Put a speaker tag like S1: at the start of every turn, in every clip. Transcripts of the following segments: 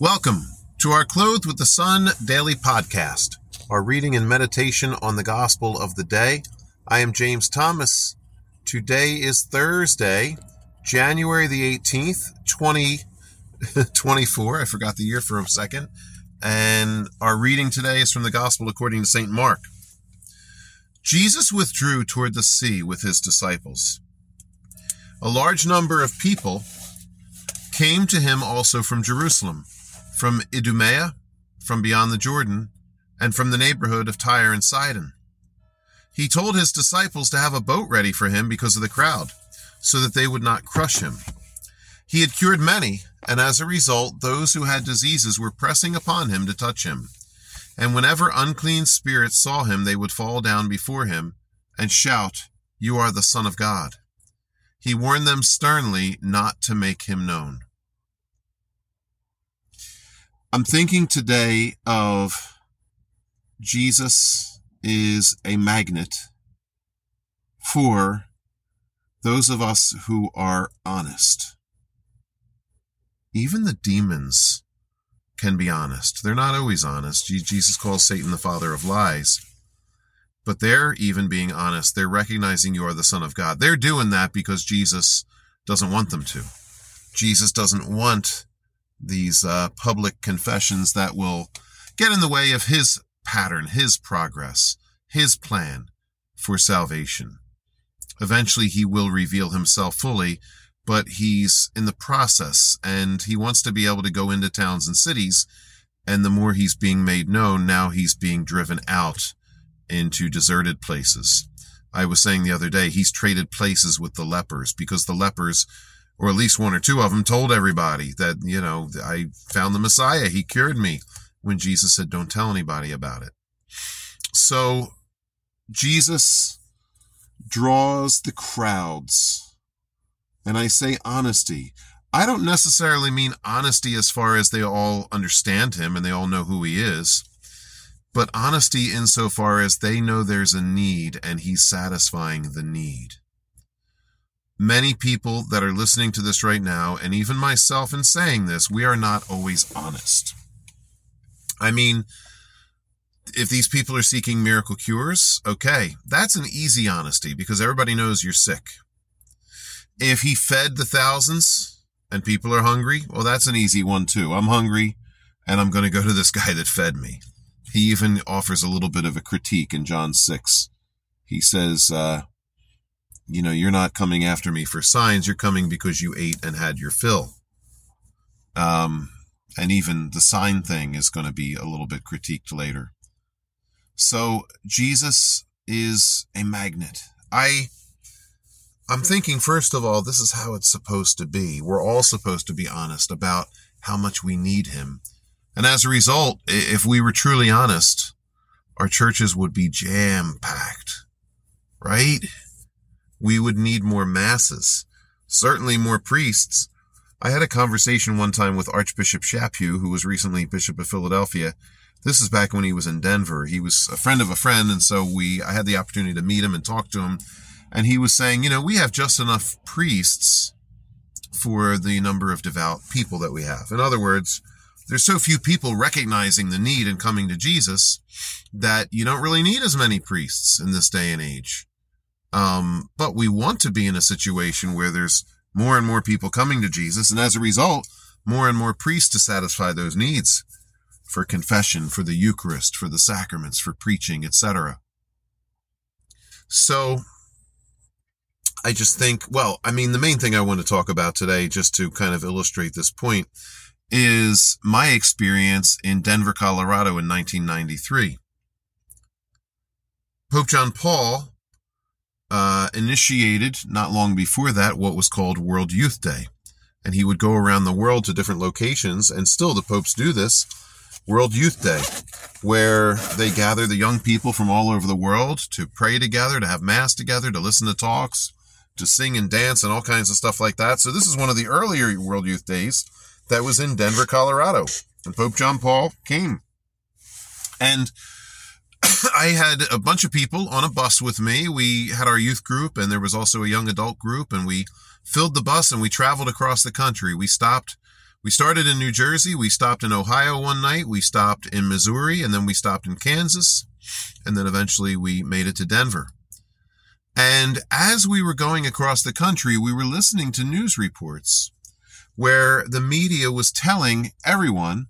S1: Welcome to our Clothed with the Sun daily podcast, our reading and meditation on the gospel of the day. I am James Thomas. Today is Thursday, January the 18th, 2024. I forgot the year for a second. And our reading today is from the gospel according to St. Mark. Jesus withdrew toward the sea with his disciples. A large number of people came to him also from Jerusalem from Idumea, from beyond the Jordan, and from the neighborhood of Tyre and Sidon. He told his disciples to have a boat ready for him because of the crowd, so that they would not crush him. He had cured many, and as a result, those who had diseases were pressing upon him to touch him. And whenever unclean spirits saw him, they would fall down before him and shout, You are the Son of God. He warned them sternly not to make him known. I'm thinking today of Jesus is a magnet for those of us who are honest. Even the demons can be honest. They're not always honest. Jesus calls Satan the father of lies. But they're even being honest. They're recognizing you are the Son of God. They're doing that because Jesus doesn't want them to. Jesus doesn't want these uh, public confessions that will get in the way of his pattern, his progress, his plan for salvation. Eventually, he will reveal himself fully, but he's in the process and he wants to be able to go into towns and cities. And the more he's being made known, now he's being driven out into deserted places. I was saying the other day, he's traded places with the lepers because the lepers or at least one or two of them told everybody that, you know, I found the Messiah. He cured me when Jesus said, don't tell anybody about it. So Jesus draws the crowds. And I say honesty. I don't necessarily mean honesty as far as they all understand him and they all know who he is, but honesty insofar as they know there's a need and he's satisfying the need many people that are listening to this right now, and even myself in saying this, we are not always honest. I mean, if these people are seeking miracle cures, okay, that's an easy honesty because everybody knows you're sick. If he fed the thousands and people are hungry, well, that's an easy one too. I'm hungry and I'm going to go to this guy that fed me. He even offers a little bit of a critique in John 6. He says, uh, you know, you're not coming after me for signs. You're coming because you ate and had your fill. Um, and even the sign thing is going to be a little bit critiqued later. So Jesus is a magnet. I, I'm thinking, first of all, this is how it's supposed to be. We're all supposed to be honest about how much we need him. And as a result, if we were truly honest, our churches would be jam packed, right? We would need more masses, certainly more priests. I had a conversation one time with Archbishop Chaput, who was recently Bishop of Philadelphia. This is back when he was in Denver. He was a friend of a friend, and so we I had the opportunity to meet him and talk to him. And he was saying, you know, we have just enough priests for the number of devout people that we have. In other words, there's so few people recognizing the need and coming to Jesus that you don't really need as many priests in this day and age. Um, but we want to be in a situation where there's more and more people coming to Jesus, and as a result, more and more priests to satisfy those needs for confession, for the Eucharist, for the sacraments, for preaching, etc. So I just think, well, I mean, the main thing I want to talk about today, just to kind of illustrate this point, is my experience in Denver, Colorado in 1993. Pope John Paul uh, initiated not long before that what was called World Youth Day. And he would go around the world to different locations, and still the popes do this World Youth Day, where they gather the young people from all over the world to pray together, to have Mass together, to listen to talks, to sing and dance, and all kinds of stuff like that. So, this is one of the earlier World Youth Days that was in Denver, Colorado. And Pope John Paul came. And I had a bunch of people on a bus with me. We had our youth group and there was also a young adult group and we filled the bus and we traveled across the country. We stopped We started in New Jersey. We stopped in Ohio one night. We stopped in Missouri, and then we stopped in Kansas. And then eventually we made it to Denver. And as we were going across the country, we were listening to news reports where the media was telling everyone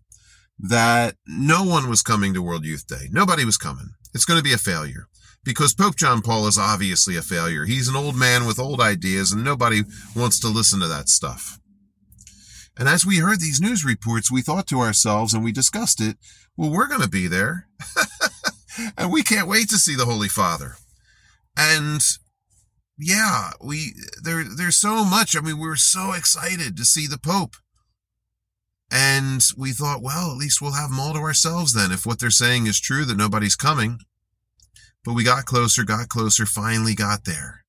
S1: that no one was coming to World Youth Day. Nobody was coming. It's going to be a failure because Pope John Paul is obviously a failure. He's an old man with old ideas and nobody wants to listen to that stuff. And as we heard these news reports, we thought to ourselves and we discussed it, well, we're going to be there. and we can't wait to see the Holy Father. And yeah, we there there's so much. I mean, we were so excited to see the Pope. And we thought, well, at least we'll have them all to ourselves then if what they're saying is true that nobody's coming. But we got closer, got closer, finally got there.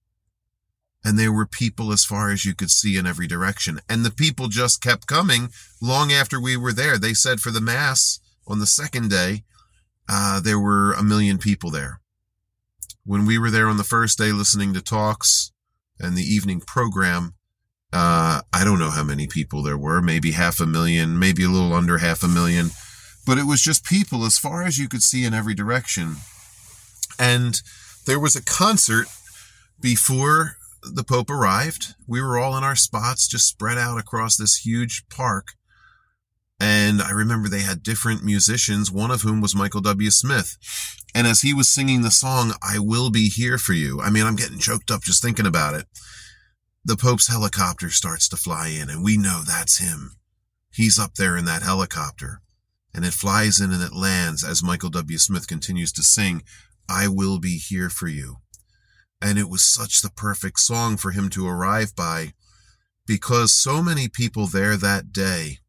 S1: And there were people as far as you could see in every direction. And the people just kept coming long after we were there. They said for the Mass on the second day, uh, there were a million people there. When we were there on the first day listening to talks and the evening program, uh, I don't know how many people there were, maybe half a million, maybe a little under half a million, but it was just people as far as you could see in every direction. And there was a concert before the Pope arrived. We were all in our spots, just spread out across this huge park. And I remember they had different musicians, one of whom was Michael W. Smith. And as he was singing the song, I Will Be Here for You, I mean, I'm getting choked up just thinking about it the Pope's helicopter starts to fly in, and we know that's him. He's up there in that helicopter, and it flies in and it lands as Michael W. Smith continues to sing, I will be here for you. And it was such the perfect song for him to arrive by because so many people there that day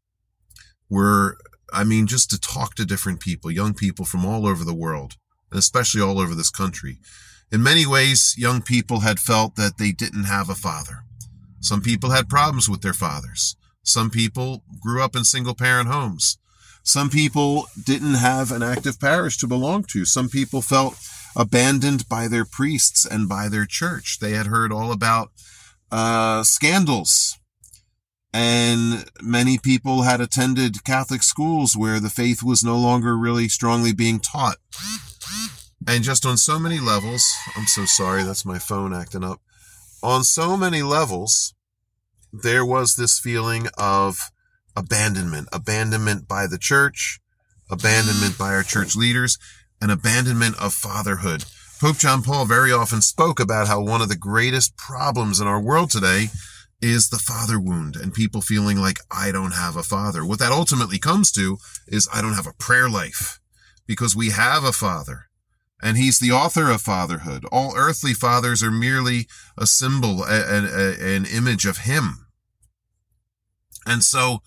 S1: were, I mean, just to talk to different people, young people from all over the world, and especially all over this country. In many ways, young people had felt that they didn't have a father. Some people had problems with their fathers. Some people grew up in single parent homes. Some people didn't have an active parish to belong to. Some people felt abandoned by their priests and by their church. They had heard all about uh, scandals. And many people had attended Catholic schools where the faith was no longer really strongly being taught. And just on so many levels, I'm so sorry, that's my phone acting up on so many levels, there was this feeling of abandonment, abandonment by the church, abandonment by our church leaders, and abandonment of fatherhood. Pope John Paul very often spoke about how one of the greatest problems in our world today is the father wound and people feeling like I don't have a father. What that ultimately comes to is I don't have a prayer life because we have a father and he's the author of fatherhood. All earthly fathers are merely a symbol, a, a, an image of him. And so,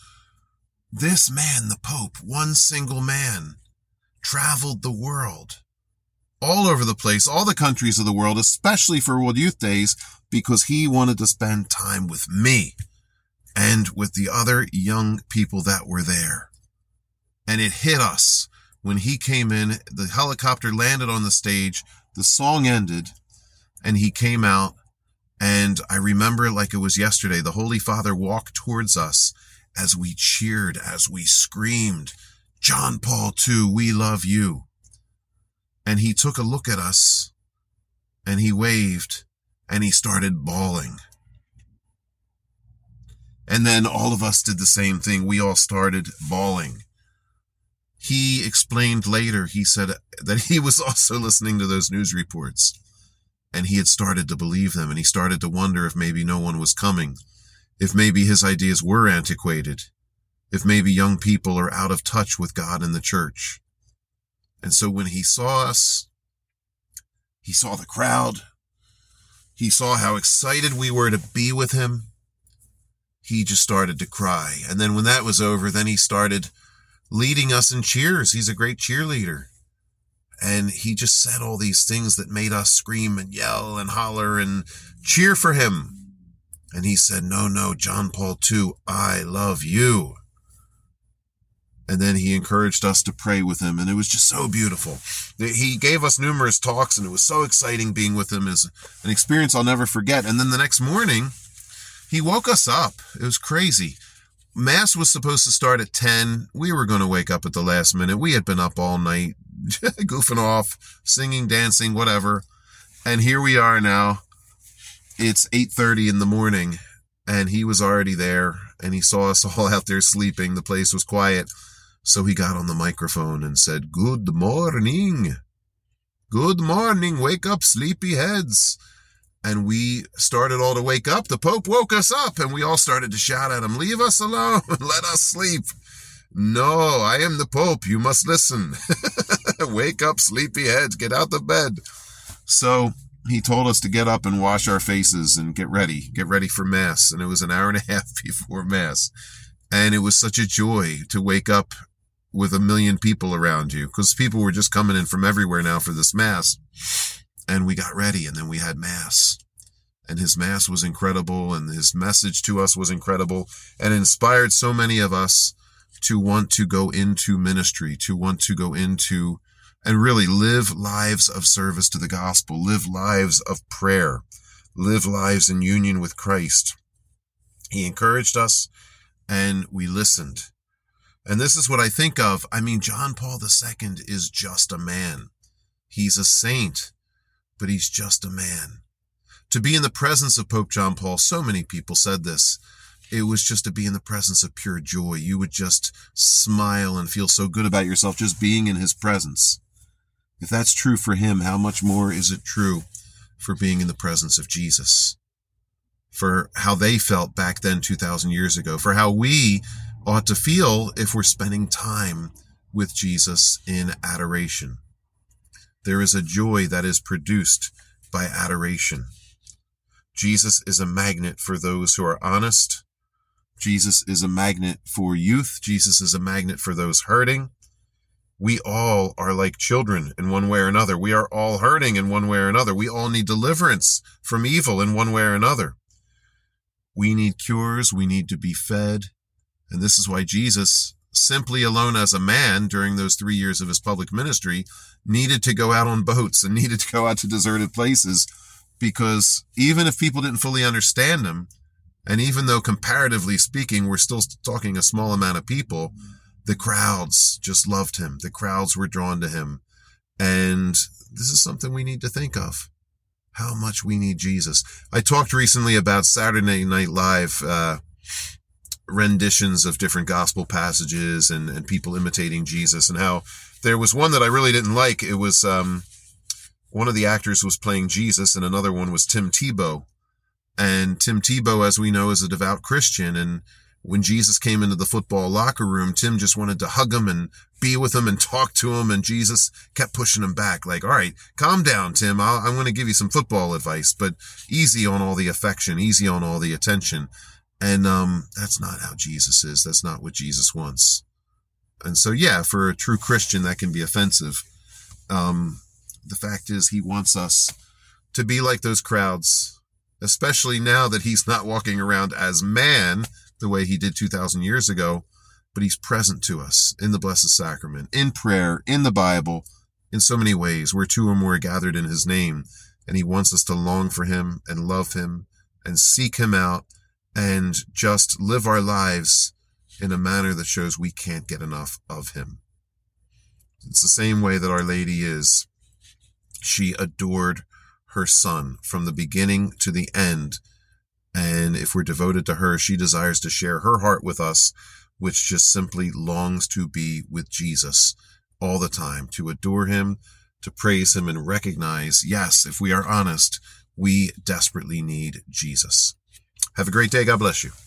S1: this man, the Pope, one single man, traveled the world, all over the place, all the countries of the world, especially for World Youth Days, because he wanted to spend time with me and with the other young people that were there. And it hit us when he came in, the helicopter landed on the stage, the song ended, and he came out. And I remember like it was yesterday, the Holy Father walked towards us as we cheered, as we screamed, John Paul II, we love you. And he took a look at us and he waved and he started bawling. And then all of us did the same thing. We all started bawling he explained later, he said that he was also listening to those news reports and he had started to believe them and he started to wonder if maybe no one was coming, if maybe his ideas were antiquated, if maybe young people are out of touch with God and the church. And so when he saw us, he saw the crowd, he saw how excited we were to be with him. He just started to cry. And then when that was over, then he started leading us in cheers. He's a great cheerleader. And he just said all these things that made us scream and yell and holler and cheer for him. And he said, No, no, John Paul II, I love you. And then he encouraged us to pray with him. And it was just so beautiful. He gave us numerous talks, and it was so exciting being with him. as an experience I'll never forget. And then the next morning, he woke us up. It was crazy Mass was supposed to start at 10. We were going to wake up at the last minute. We had been up all night, goofing off, singing, dancing, whatever. And here we are now. It's 8:30 in the morning and he was already there and he saw us all out there sleeping. The place was quiet. So he got on the microphone and said, Good morning. Good morning. Wake up, sleepy heads. And we started all to wake up. The Pope woke us up and we all started to shout at him, Leave us alone. Let us sleep. No, I am the Pope. You must listen. wake up, sleepy heads. Get out the bed. So he told us to get up and wash our faces and get ready, get ready for Mass. And it was an hour and a half before Mass. And it was such a joy to wake up with a million people around you because people were just coming in from everywhere now for this Mass. And we got ready and then we had Mass. And his Mass was incredible and his message to us was incredible and inspired so many of us to want to go into ministry, to want to go into and really live lives of service to the gospel, live lives of prayer, live lives in union with Christ. He encouraged us and we listened. And this is what I think of. I mean, John Paul II is just a man. He's a saint, but he's just a man. To be in the presence of Pope John Paul, so many people said this. It was just to be in the presence of pure joy. You would just smile and feel so good about yourself just being in his presence. If that's true for him, how much more is it true for being in the presence of Jesus? For how they felt back then 2,000 years ago, for how we ought to feel if we're spending time with Jesus in adoration. There is a joy that is produced by adoration. Jesus is a magnet for those who are honest. Jesus is a magnet for youth. Jesus is a magnet for those hurting we all are like children in one way or another. We are all hurting in one way or another. We all need deliverance from evil in one way or another. We need cures. We need to be fed. And this is why Jesus, simply alone as a man during those three years of his public ministry, needed to go out on boats and needed to go out to deserted places because even if people didn't fully understand him, and even though comparatively speaking, we're still talking a small amount of people, the crowds just loved him. The crowds were drawn to him. And this is something we need to think of. How much we need Jesus. I talked recently about Saturday Night Live, uh, renditions of different gospel passages and, and people imitating Jesus and how there was one that I really didn't like. It was, um, one of the actors was playing Jesus and another one was Tim Tebow. And Tim Tebow, as we know, is a devout Christian and when Jesus came into the football locker room, Tim just wanted to hug him and be with him and talk to him. And Jesus kept pushing him back, like, all right, calm down, Tim. i am going to give you some football advice, but easy on all the affection, easy on all the attention. And um, that's not how Jesus is. That's not what Jesus wants. And so, yeah, for a true Christian, that can be offensive. Um, the fact is, he wants us to be like those crowds, especially now that he's not walking around as man the way he did 2,000 years ago, but he's present to us in the Blessed Sacrament, in prayer, in the Bible, in so many ways, where two or more are gathered in his name. And he wants us to long for him and love him and seek him out and just live our lives in a manner that shows we can't get enough of him. It's the same way that Our Lady is. She adored her son from the beginning to the end and if we're devoted to her, she desires to share her heart with us, which just simply longs to be with Jesus all the time, to adore him, to praise him, and recognize, yes, if we are honest, we desperately need Jesus. Have a great day. God bless you.